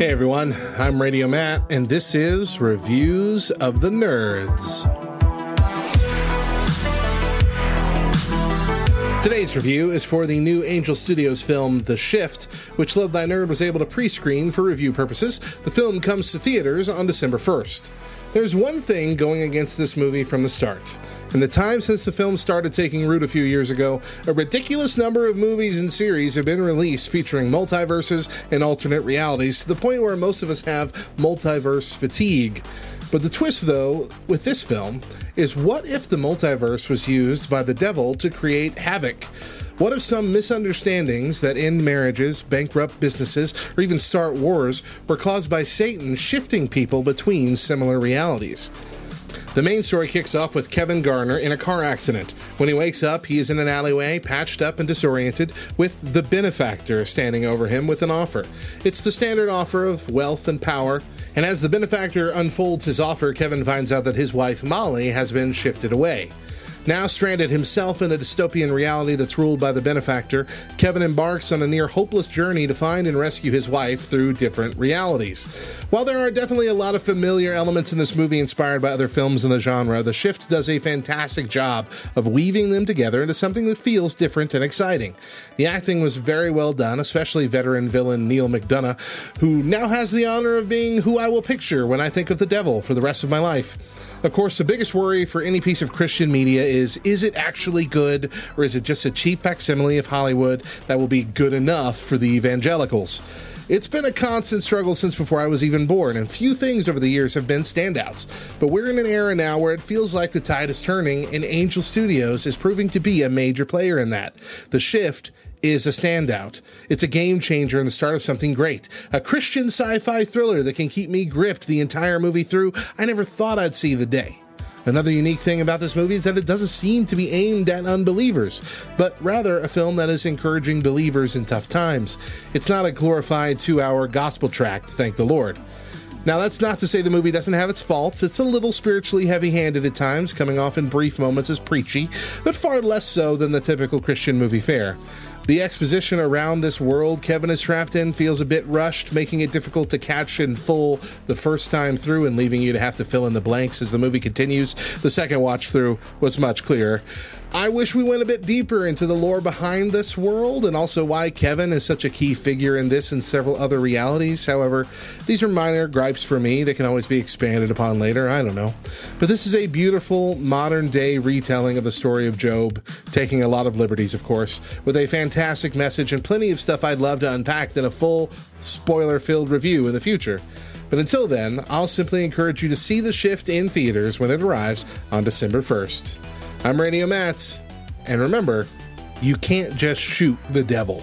Hey everyone, I'm Radio Matt, and this is Reviews of the Nerds. Today's review is for the new Angel Studios film The Shift, which Love Thy Nerd was able to pre screen for review purposes. The film comes to theaters on December 1st. There's one thing going against this movie from the start. In the time since the film started taking root a few years ago, a ridiculous number of movies and series have been released featuring multiverses and alternate realities to the point where most of us have multiverse fatigue. But the twist, though, with this film is what if the multiverse was used by the devil to create havoc? What if some misunderstandings that end marriages, bankrupt businesses, or even start wars were caused by Satan shifting people between similar realities? The main story kicks off with Kevin Garner in a car accident. When he wakes up, he is in an alleyway, patched up and disoriented, with the benefactor standing over him with an offer. It's the standard offer of wealth and power, and as the benefactor unfolds his offer, Kevin finds out that his wife Molly has been shifted away. Now stranded himself in a dystopian reality that's ruled by the benefactor, Kevin embarks on a near hopeless journey to find and rescue his wife through different realities. While there are definitely a lot of familiar elements in this movie inspired by other films in the genre, The Shift does a fantastic job of weaving them together into something that feels different and exciting. The acting was very well done, especially veteran villain Neal McDonough, who now has the honor of being who I will picture when I think of the devil for the rest of my life. Of course, the biggest worry for any piece of Christian media is is it actually good, or is it just a cheap facsimile of Hollywood that will be good enough for the evangelicals? It's been a constant struggle since before I was even born, and few things over the years have been standouts. But we're in an era now where it feels like the tide is turning, and Angel Studios is proving to be a major player in that. The shift is a standout. It's a game changer and the start of something great. A Christian sci fi thriller that can keep me gripped the entire movie through. I never thought I'd see the day. Another unique thing about this movie is that it doesn't seem to be aimed at unbelievers, but rather a film that is encouraging believers in tough times. It's not a glorified two hour gospel tract, thank the Lord. Now, that's not to say the movie doesn't have its faults. It's a little spiritually heavy handed at times, coming off in brief moments as preachy, but far less so than the typical Christian movie fare. The exposition around this world Kevin is trapped in feels a bit rushed, making it difficult to catch in full the first time through and leaving you to have to fill in the blanks as the movie continues. The second watch through was much clearer. I wish we went a bit deeper into the lore behind this world and also why Kevin is such a key figure in this and several other realities. However, these are minor gripes for me. They can always be expanded upon later. I don't know. But this is a beautiful modern day retelling of the story of Job, taking a lot of liberties, of course, with a fantastic message and plenty of stuff I'd love to unpack in a full, spoiler filled review in the future. But until then, I'll simply encourage you to see the shift in theaters when it arrives on December 1st. I'm Radio Matt, and remember, you can't just shoot the devil.